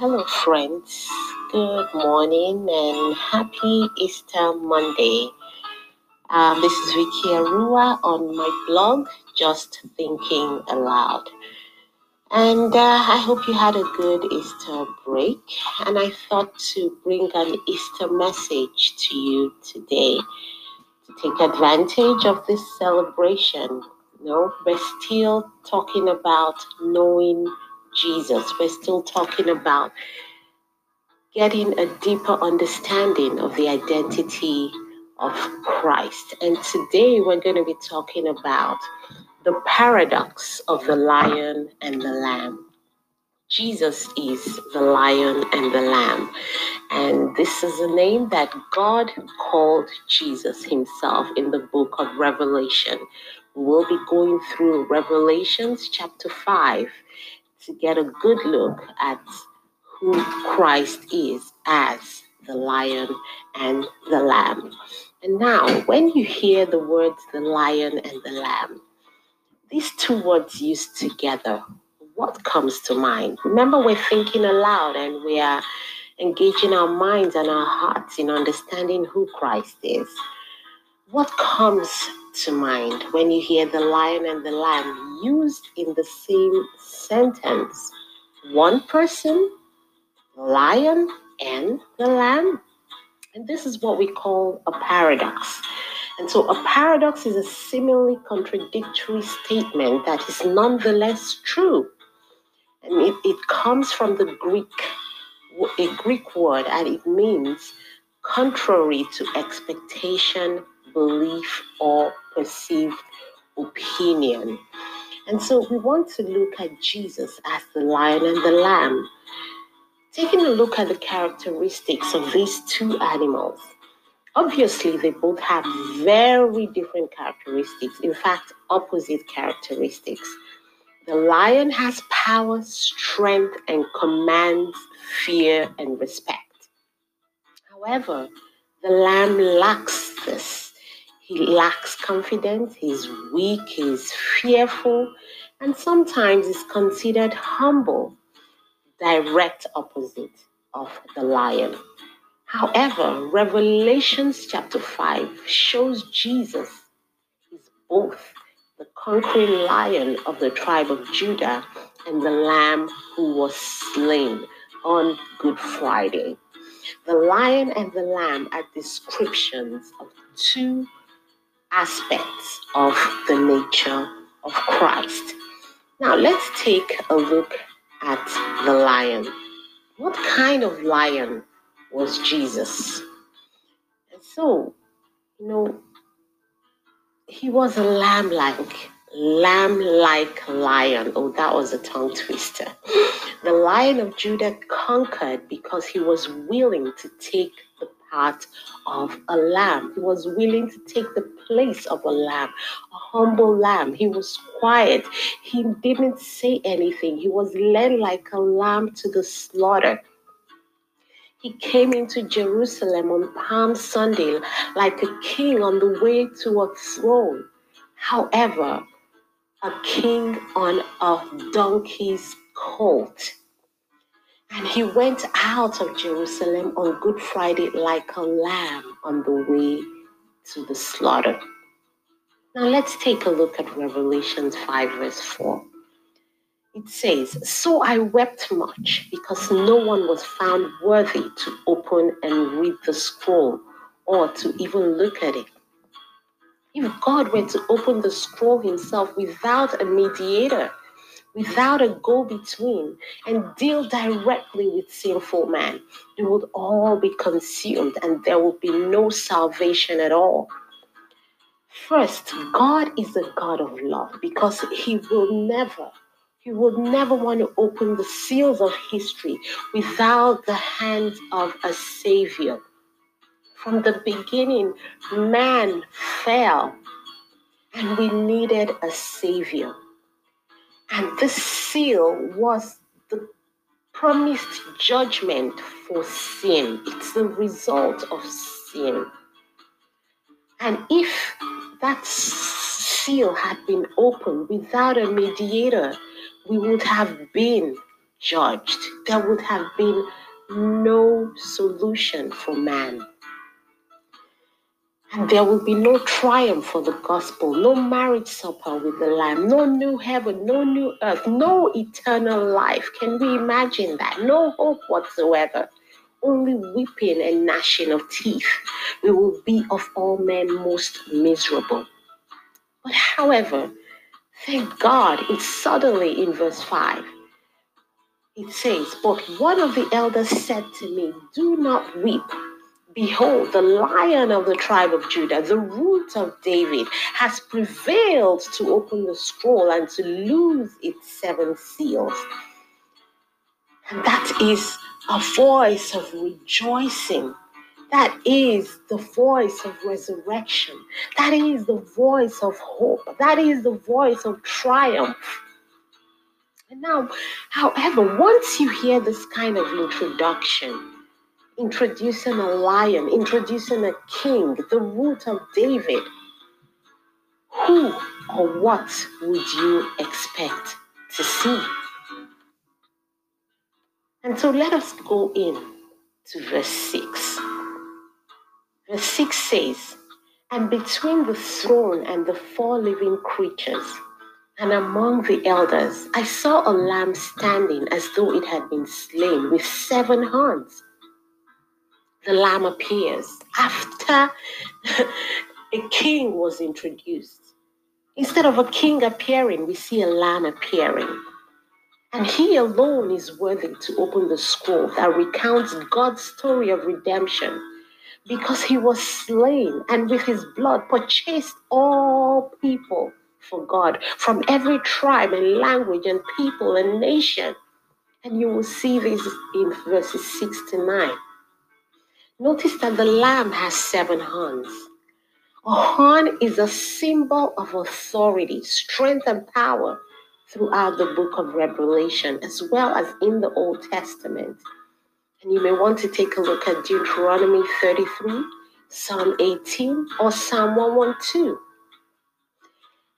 Hello, friends. Good morning and happy Easter Monday. Um, this is Vicky Arua on my blog, Just Thinking Aloud. And uh, I hope you had a good Easter break. And I thought to bring an Easter message to you today to take advantage of this celebration. You know, we're still talking about knowing Jesus. We're still talking about getting a deeper understanding of the identity of Christ. And today we're going to be talking about the paradox of the lion and the lamb. Jesus is the lion and the lamb. And this is a name that God called Jesus himself in the book of Revelation. We'll be going through Revelations chapter 5 to get a good look at who Christ is as the lion and the lamb. And now, when you hear the words the lion and the lamb, these two words used together, what comes to mind? Remember, we're thinking aloud and we are engaging our minds and our hearts in understanding who Christ is. What comes to mind when you hear the lion and the lamb used in the same sentence? One person, lion and the lamb. And this is what we call a paradox. And so a paradox is a seemingly contradictory statement that is nonetheless true. And it, it comes from the Greek, a Greek word, and it means contrary to expectation, belief, or perceived opinion. And so we want to look at Jesus as the lion and the lamb, taking a look at the characteristics of these two animals. Obviously, they both have very different characteristics, in fact, opposite characteristics. The lion has power, strength, and commands fear and respect. However, the lamb lacks this. He lacks confidence, he's weak, he's fearful, and sometimes is considered humble, direct opposite of the lion. However, Revelations chapter 5 shows Jesus is both the conquering lion of the tribe of Judah and the lamb who was slain on Good Friday. The lion and the lamb are descriptions of two aspects of the nature of Christ. Now, let's take a look at the lion. What kind of lion was Jesus? And so, you know, he was a lamb like, lamb like lion. Oh, that was a tongue twister. The lion of Judah conquered because he was willing to take the part of a lamb. He was willing to take the place of a lamb, a humble lamb. He was quiet. He didn't say anything. He was led like a lamb to the slaughter. He came into Jerusalem on Palm Sunday like a king on the way to a throne. However, a king on a donkey's colt. And he went out of Jerusalem on Good Friday like a lamb on the way to the slaughter. Now let's take a look at Revelations 5, verse 4. It says, So I wept much because no one was found worthy to open and read the scroll or to even look at it. If God were to open the scroll himself without a mediator, without a go between, and deal directly with sinful man, they would all be consumed and there would be no salvation at all. First, God is a God of love because He will never, He would never want to open the seals of history without the hands of a Savior. From the beginning, man fell and we needed a Savior. And this seal was the promised judgment for sin. It's the result of sin. And if that seal had been opened without a mediator, we would have been judged. There would have been no solution for man. And there will be no triumph for the gospel, no marriage supper with the Lamb, no new heaven, no new earth, no eternal life. Can we imagine that? No hope whatsoever. Only weeping and gnashing of teeth. We will be of all men most miserable. But however, thank God, it's suddenly in verse 5. It says, But one of the elders said to me, Do not weep. Behold, the lion of the tribe of Judah, the root of David, has prevailed to open the scroll and to loose its seven seals. And that is a voice of rejoicing. That is the voice of resurrection. That is the voice of hope. That is the voice of triumph. And now, however, once you hear this kind of introduction, introducing a lion, introducing a king, the root of David, who or what would you expect to see? And so let us go in to verse 6. Verse 6 says, And between the throne and the four living creatures, and among the elders, I saw a lamb standing as though it had been slain with seven horns the lamb appears after a king was introduced. Instead of a king appearing, we see a lamb appearing. And he alone is worthy to open the scroll that recounts God's story of redemption because he was slain and with his blood purchased all people for God from every tribe and language and people and nation. And you will see this in verses 6 to 9. Notice that the lamb has seven horns. A horn is a symbol of authority, strength, and power throughout the book of Revelation, as well as in the Old Testament. And you may want to take a look at Deuteronomy 33, Psalm 18, or Psalm 112.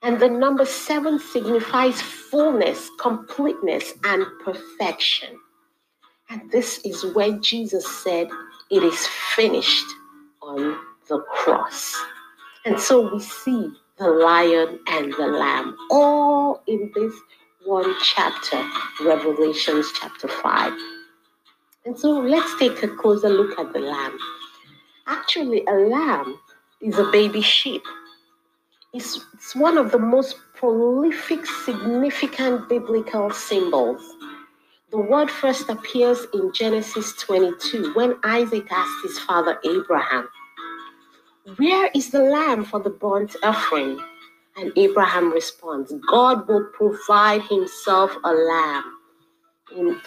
And the number seven signifies fullness, completeness, and perfection. And this is where Jesus said, it is finished on the cross. And so we see the lion and the lamb all in this one chapter, Revelations chapter 5. And so let's take a closer look at the lamb. Actually, a lamb is a baby sheep. It's, it's one of the most prolific, significant biblical symbols the word first appears in Genesis 22 when Isaac asked his father Abraham, Where is the lamb for the burnt offering? And Abraham responds, God will provide himself a lamb in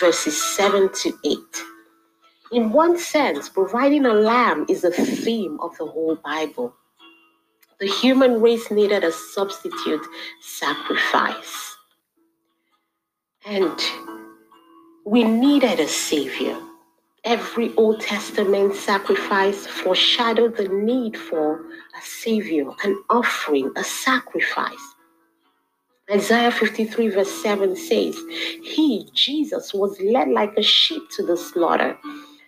verses 7 to 8. In one sense, providing a lamb is a theme of the whole Bible. The human race needed a substitute sacrifice. And we needed a Savior. Every Old Testament sacrifice foreshadowed the need for a Savior, an offering, a sacrifice. Isaiah 53, verse 7 says, He, Jesus, was led like a sheep to the slaughter.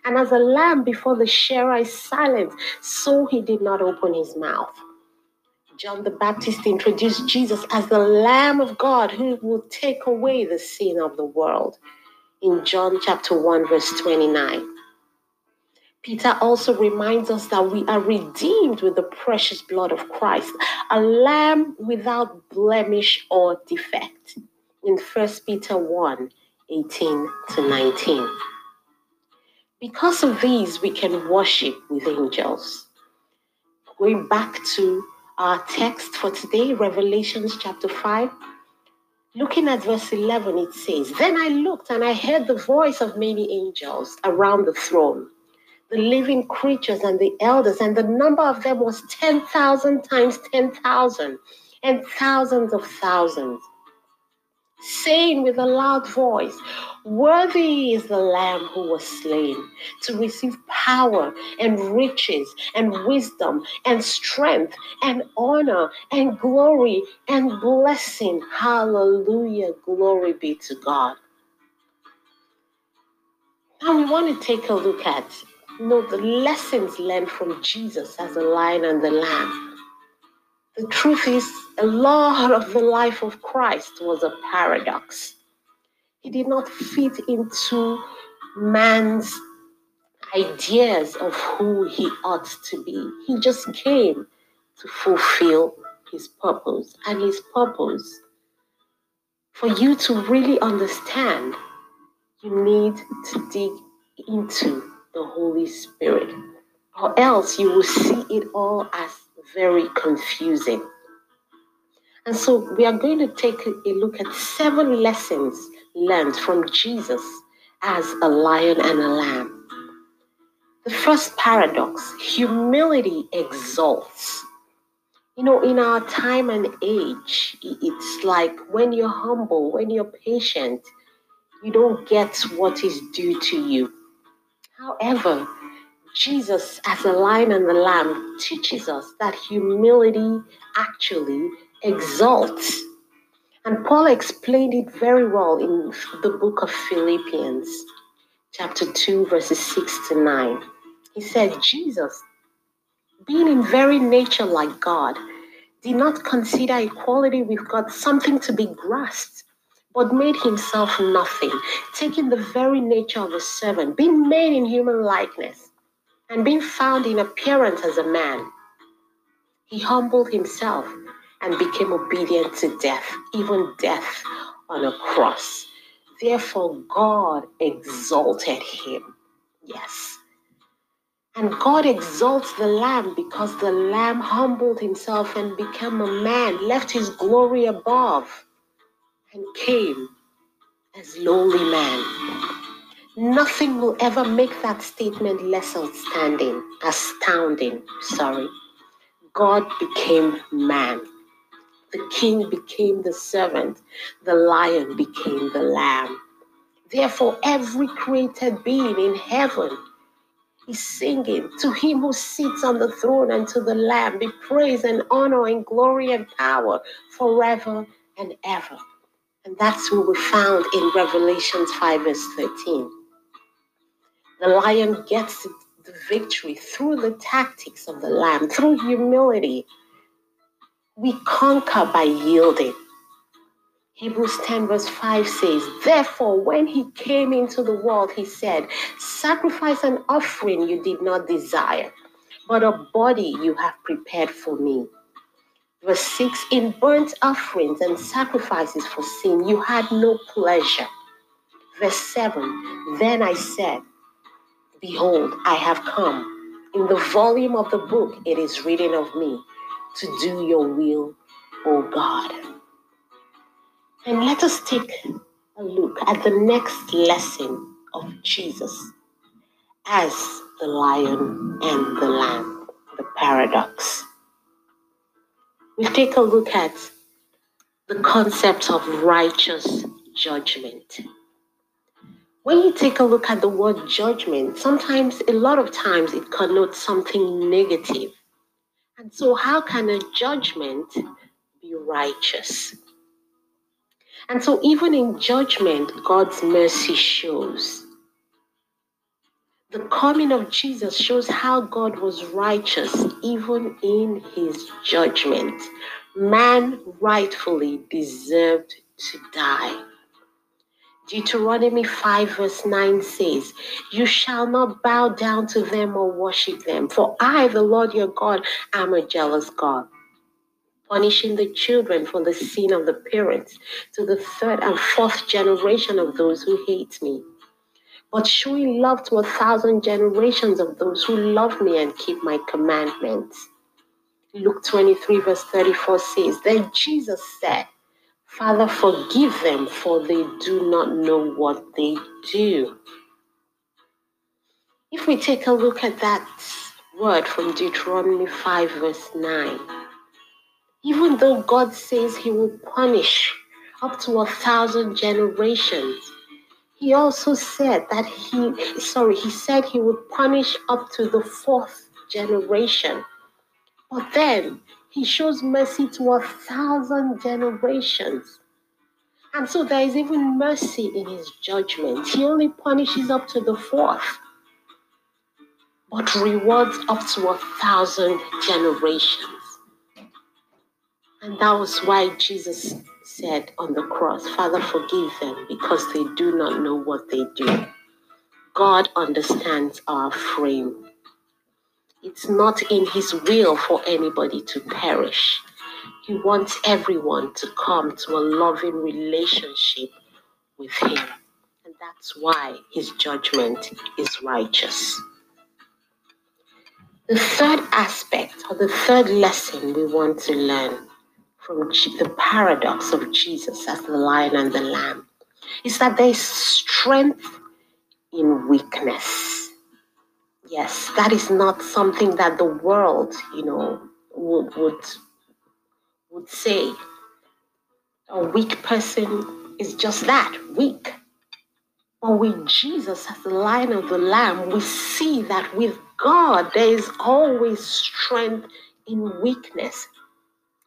And as a lamb before the shearer is silent, so he did not open his mouth. John the Baptist introduced Jesus as the Lamb of God who will take away the sin of the world in John chapter 1, verse 29. Peter also reminds us that we are redeemed with the precious blood of Christ, a lamb without blemish or defect in 1 Peter 1 18 to 19. Because of these, we can worship with angels. Going back to our text for today, Revelations chapter 5. Looking at verse 11, it says, Then I looked and I heard the voice of many angels around the throne, the living creatures and the elders, and the number of them was 10,000 times 10,000 and thousands of thousands saying with a loud voice, Worthy is the Lamb who was slain to receive power and riches and wisdom and strength and honor and glory and blessing. Hallelujah. Glory be to God. Now we want to take a look at you know, the lessons learned from Jesus as the lion and the lamb. The truth is, a lot of the life of Christ was a paradox. He did not fit into man's ideas of who he ought to be. He just came to fulfill his purpose. And his purpose, for you to really understand, you need to dig into the Holy Spirit, or else you will see it all as very confusing. And so we are going to take a look at seven lessons learned from Jesus as a lion and a lamb. The first paradox humility exalts. You know, in our time and age, it's like when you're humble, when you're patient, you don't get what is due to you. However, Jesus, as a lion and the lamb, teaches us that humility actually exalts. And Paul explained it very well in the book of Philippians, chapter 2, verses 6 to 9. He said, Jesus, being in very nature like God, did not consider equality with God something to be grasped but made himself nothing, taking the very nature of a servant, being made in human likeness, and being found in appearance as a man. He humbled himself and became obedient to death, even death on a cross. Therefore, God exalted him. Yes. And God exalts the Lamb because the Lamb humbled himself and became a man, left his glory above and came as lowly man. Nothing will ever make that statement less outstanding, astounding, sorry. God became man. The king became the servant. The lion became the lamb. Therefore, every created being in heaven is singing to him who sits on the throne and to the lamb be praise and honor and glory and power forever and ever. And that's what we found in Revelations 5, verse 13. The lion gets the victory through the tactics of the lamb, through humility. We conquer by yielding. Hebrews 10, verse 5 says, Therefore, when he came into the world, he said, Sacrifice and offering you did not desire, but a body you have prepared for me. Verse 6 In burnt offerings and sacrifices for sin, you had no pleasure. Verse 7 Then I said, Behold, I have come. In the volume of the book it is written of me to do your will, O God. And let us take a look at the next lesson of Jesus as the lion and the lamb, the paradox we take a look at the concept of righteous judgment. When you take a look at the word judgment, sometimes, a lot of times, it connotes something negative. And so, how can a judgment be righteous? And so, even in judgment, God's mercy shows. The coming of Jesus shows how God was righteous even in his judgment. Man rightfully deserved to die. Deuteronomy 5, verse 9 says, You shall not bow down to them or worship them, for I, the Lord your God, am a jealous God, punishing the children for the sin of the parents to the third and fourth generation of those who hate me but showing love to a thousand generations of those who love me and keep my commandments. Luke 23, verse 34 says, Then Jesus said, Father, forgive them, for they do not know what they do. If we take a look at that word from Deuteronomy 5, verse 9, even though God says he will punish up to a thousand generations, he also said that he, sorry, he said he would punish up to the fourth generation. But then he shows mercy to a thousand generations. And so there is even mercy in his judgment. He only punishes up to the fourth, but rewards up to a thousand generations. And that was why Jesus said on the cross, Father, forgive them because they do not know what they do. God understands our frame. It's not in His will for anybody to perish. He wants everyone to come to a loving relationship with Him. And that's why His judgment is righteous. The third aspect, or the third lesson we want to learn from the paradox of Jesus as the lion and the lamb is that there is strength in weakness. Yes, that is not something that the world, you know, would would would say. A weak person is just that, weak. But with Jesus as the lion of the lamb, we see that with God there is always strength in weakness.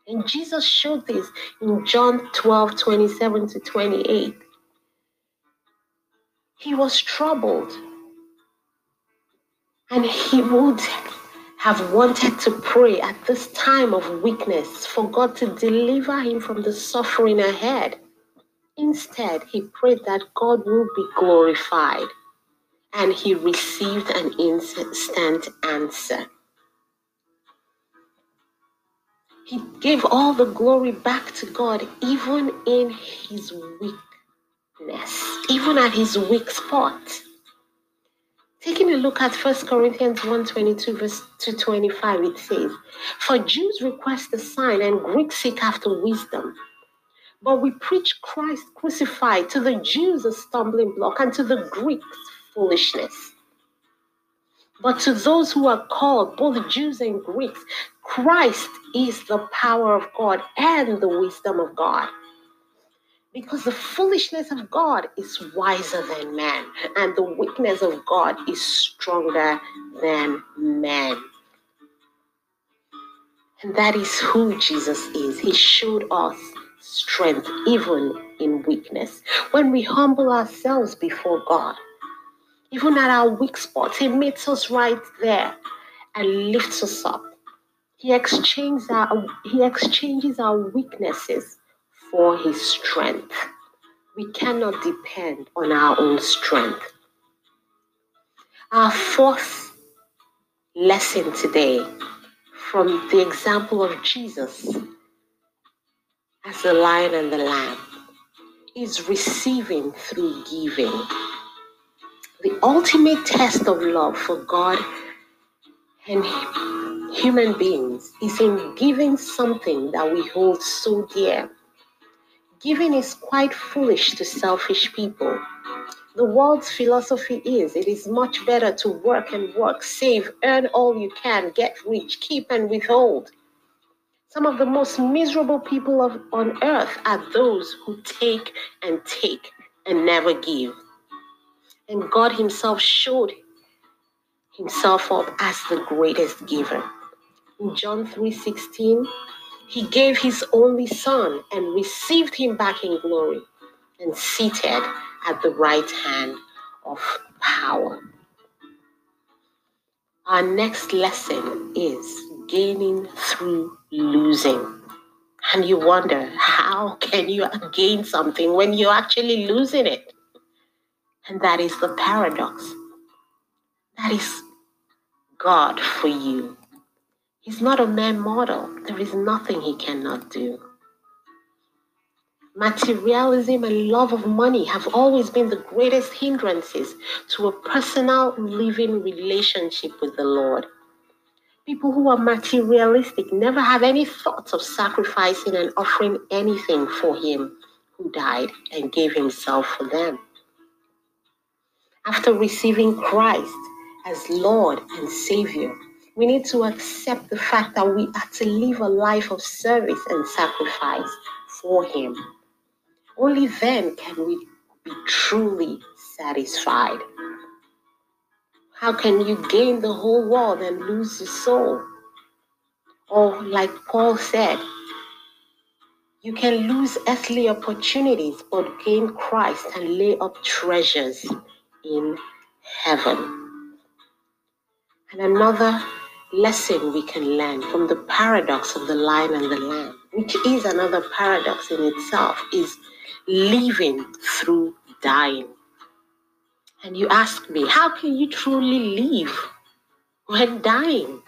And Jesus showed this in John 12, 27 to 28. He was troubled. And he would have wanted to pray at this time of weakness for God to deliver him from the suffering ahead. Instead, he prayed that God will be glorified. And he received an instant answer. He gave all the glory back to God, even in his weakness, even at his weak spot. Taking a look at 1 Corinthians 1 22, verse 225, it says, For Jews request a sign and Greeks seek after wisdom. But we preach Christ crucified to the Jews a stumbling block and to the Greeks foolishness. But to those who are called, both Jews and Greeks, Christ is the power of God and the wisdom of God. Because the foolishness of God is wiser than man, and the weakness of God is stronger than man. And that is who Jesus is. He showed us strength even in weakness. When we humble ourselves before God, even at our weak spots, He meets us right there and lifts us up. He exchanges our, he exchanges our weaknesses for His strength. We cannot depend on our own strength. Our fourth lesson today from the example of Jesus as the lion and the lamb is receiving through giving. The ultimate test of love for God and human beings is in giving something that we hold so dear. Giving is quite foolish to selfish people. The world's philosophy is it is much better to work and work, save, earn all you can, get rich, keep and withhold. Some of the most miserable people of, on earth are those who take and take and never give. And God Himself showed Himself up as the greatest giver. In John 3:16, He gave His only Son and received Him back in glory and seated at the right hand of power. Our next lesson is gaining through losing. And you wonder, how can you gain something when you're actually losing it? And that is the paradox. That is God for you. He's not a man model. There is nothing he cannot do. Materialism and love of money have always been the greatest hindrances to a personal living relationship with the Lord. People who are materialistic never have any thoughts of sacrificing and offering anything for Him who died and gave Himself for them after receiving Christ as Lord and Savior, we need to accept the fact that we are to live a life of service and sacrifice for Him. Only then can we be truly satisfied. How can you gain the whole world and lose your soul? Or, like Paul said, You can lose earthly opportunities, but gain Christ and lay up treasures in heaven. And another lesson we can learn from the paradox of the lion and the lamb, which is another paradox in itself, is living through dying. And you ask me, how can you truly live when dying?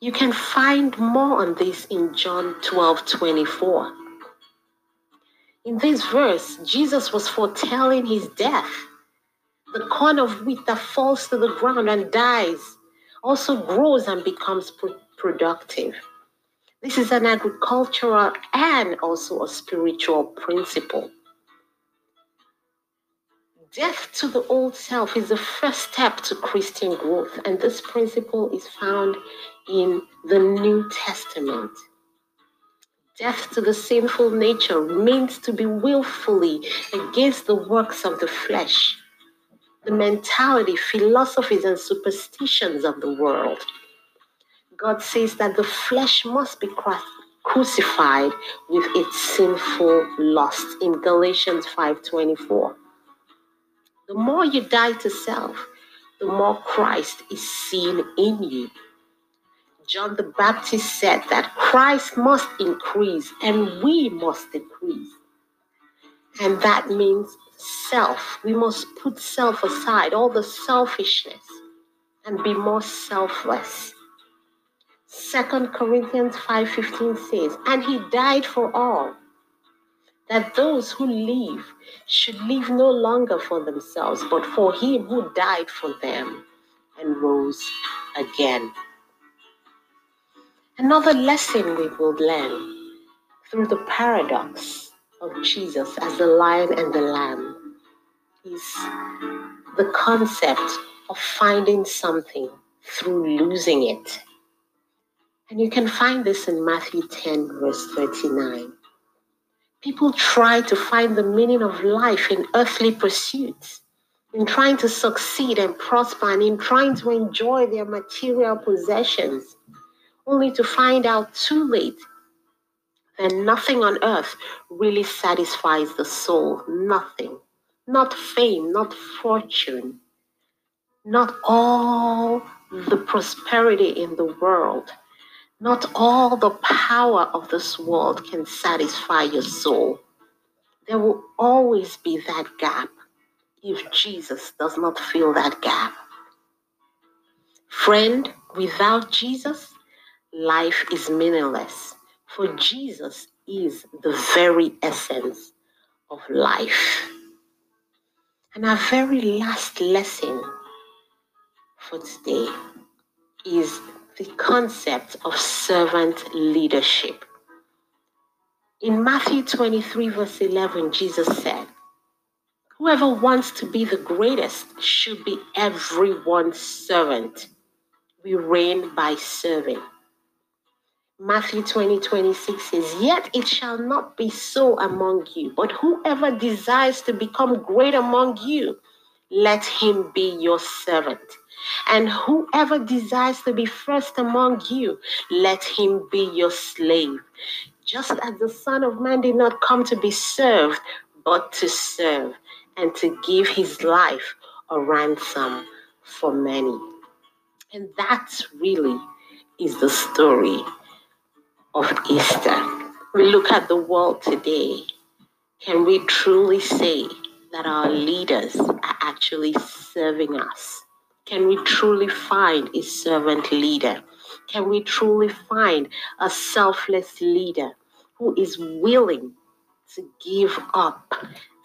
You can find more on this in John 12 24. In this verse, Jesus was foretelling his death. The corn of wheat that falls to the ground and dies also grows and becomes pro- productive. This is an agricultural and also a spiritual principle. Death to the old self is the first step to Christian growth, and this principle is found in the New Testament. Death to the sinful nature means to be willfully against the works of the flesh, the mentality, philosophies, and superstitions of the world. God says that the flesh must be crucified with its sinful lust in Galatians 5:24. The more you die to self, the more Christ is seen in you. John the Baptist said that Christ must increase and we must decrease. And that means self. We must put self aside, all the selfishness, and be more selfless. Second Corinthians 5:15 says, "And he died for all, that those who live should live no longer for themselves, but for him who died for them and rose again." Another lesson we will learn through the paradox of Jesus as the lion and the lamb is the concept of finding something through losing it. And you can find this in Matthew 10, verse 39. People try to find the meaning of life in earthly pursuits, in trying to succeed and prosper, and in trying to enjoy their material possessions only to find out too late that nothing on earth really satisfies the soul. Nothing. Not fame, not fortune, not all the prosperity in the world, not all the power of this world can satisfy your soul. There will always be that gap if Jesus does not fill that gap. Friend, without Jesus, life is meaningless, for Jesus is the very essence of life. And our very last lesson for today is the concept of servant leadership. In Matthew 23, verse 11, Jesus said, Whoever wants to be the greatest should be everyone's servant. We reign by serving. Matthew 20, 26 says, Yet it shall not be so among you, but whoever desires to become great among you, let him be your servant. And whoever desires to be first among you, let him be your slave. Just as the Son of Man did not come to be served, but to serve, and to give his life a ransom for many. And that really is the story of Easter. We look at the world today. Can we truly say that our leaders are actually serving us? Can we truly find a servant leader? Can we truly find a selfless leader who is willing to give up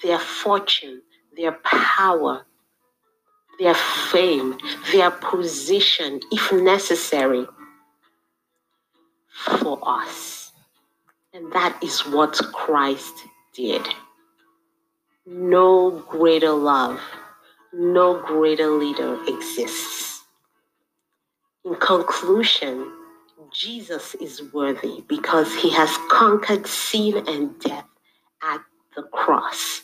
their fortune, their power, their fame, their position, if necessary, for us. And that is what Christ did. No greater love, no greater leader exists. In conclusion, Jesus is worthy because he has conquered sin and death at the cross.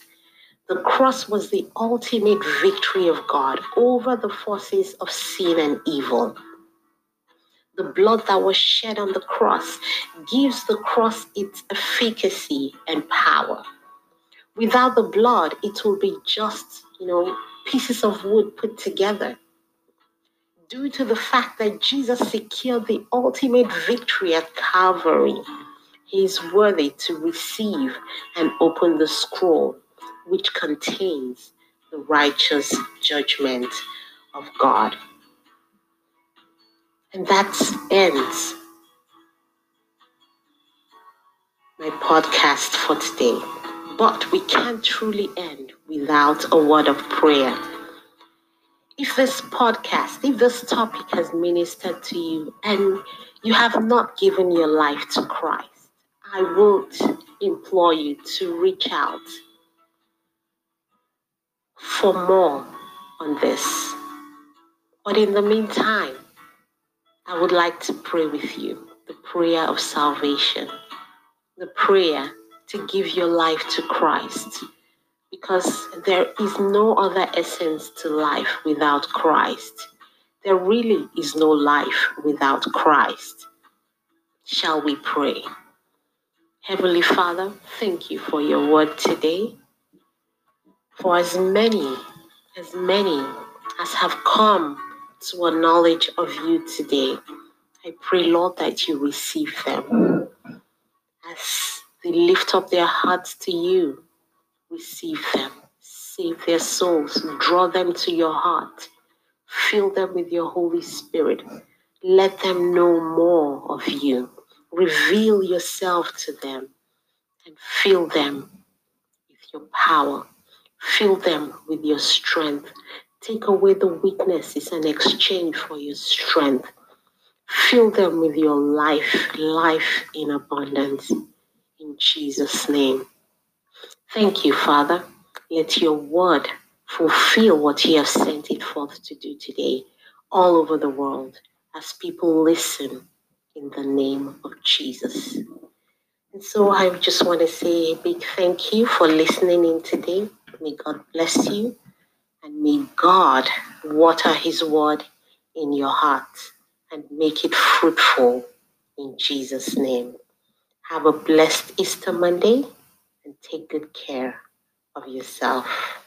The cross was the ultimate victory of God over the forces of sin and evil. The blood that was shed on the cross gives the cross its efficacy and power. Without the blood, it will be just, you know, pieces of wood put together. Due to the fact that Jesus secured the ultimate victory at Calvary, he is worthy to receive and open the scroll which contains the righteous judgment of God. And that ends my podcast for today. But we can't truly end without a word of prayer. If this podcast, if this topic has ministered to you and you have not given your life to Christ, I would implore you to reach out for more on this. But in the meantime, I would like to pray with you the prayer of salvation, the prayer to give your life to Christ, because there is no other essence to life without Christ. There really is no life without Christ. Shall we pray? Heavenly Father, thank you for your word today. For as many, as many as have come to a knowledge of you today, I pray, Lord, that you receive them. As they lift up their hearts to you, receive them. Save their souls. Draw them to your heart. Fill them with your Holy Spirit. Let them know more of you. Reveal yourself to them and fill them with your power Fill them with your strength. Take away the weaknesses and exchange for your strength. Fill them with your life, life in abundance. In Jesus' name. Thank you, Father. Let your word fulfill what you have sent it forth to do today, all over the world, as people listen in the name of Jesus. And so I just want to say a big thank you for listening in today. May God bless you and may God water His word in your heart and make it fruitful in Jesus' name. Have a blessed Easter Monday and take good care of yourself.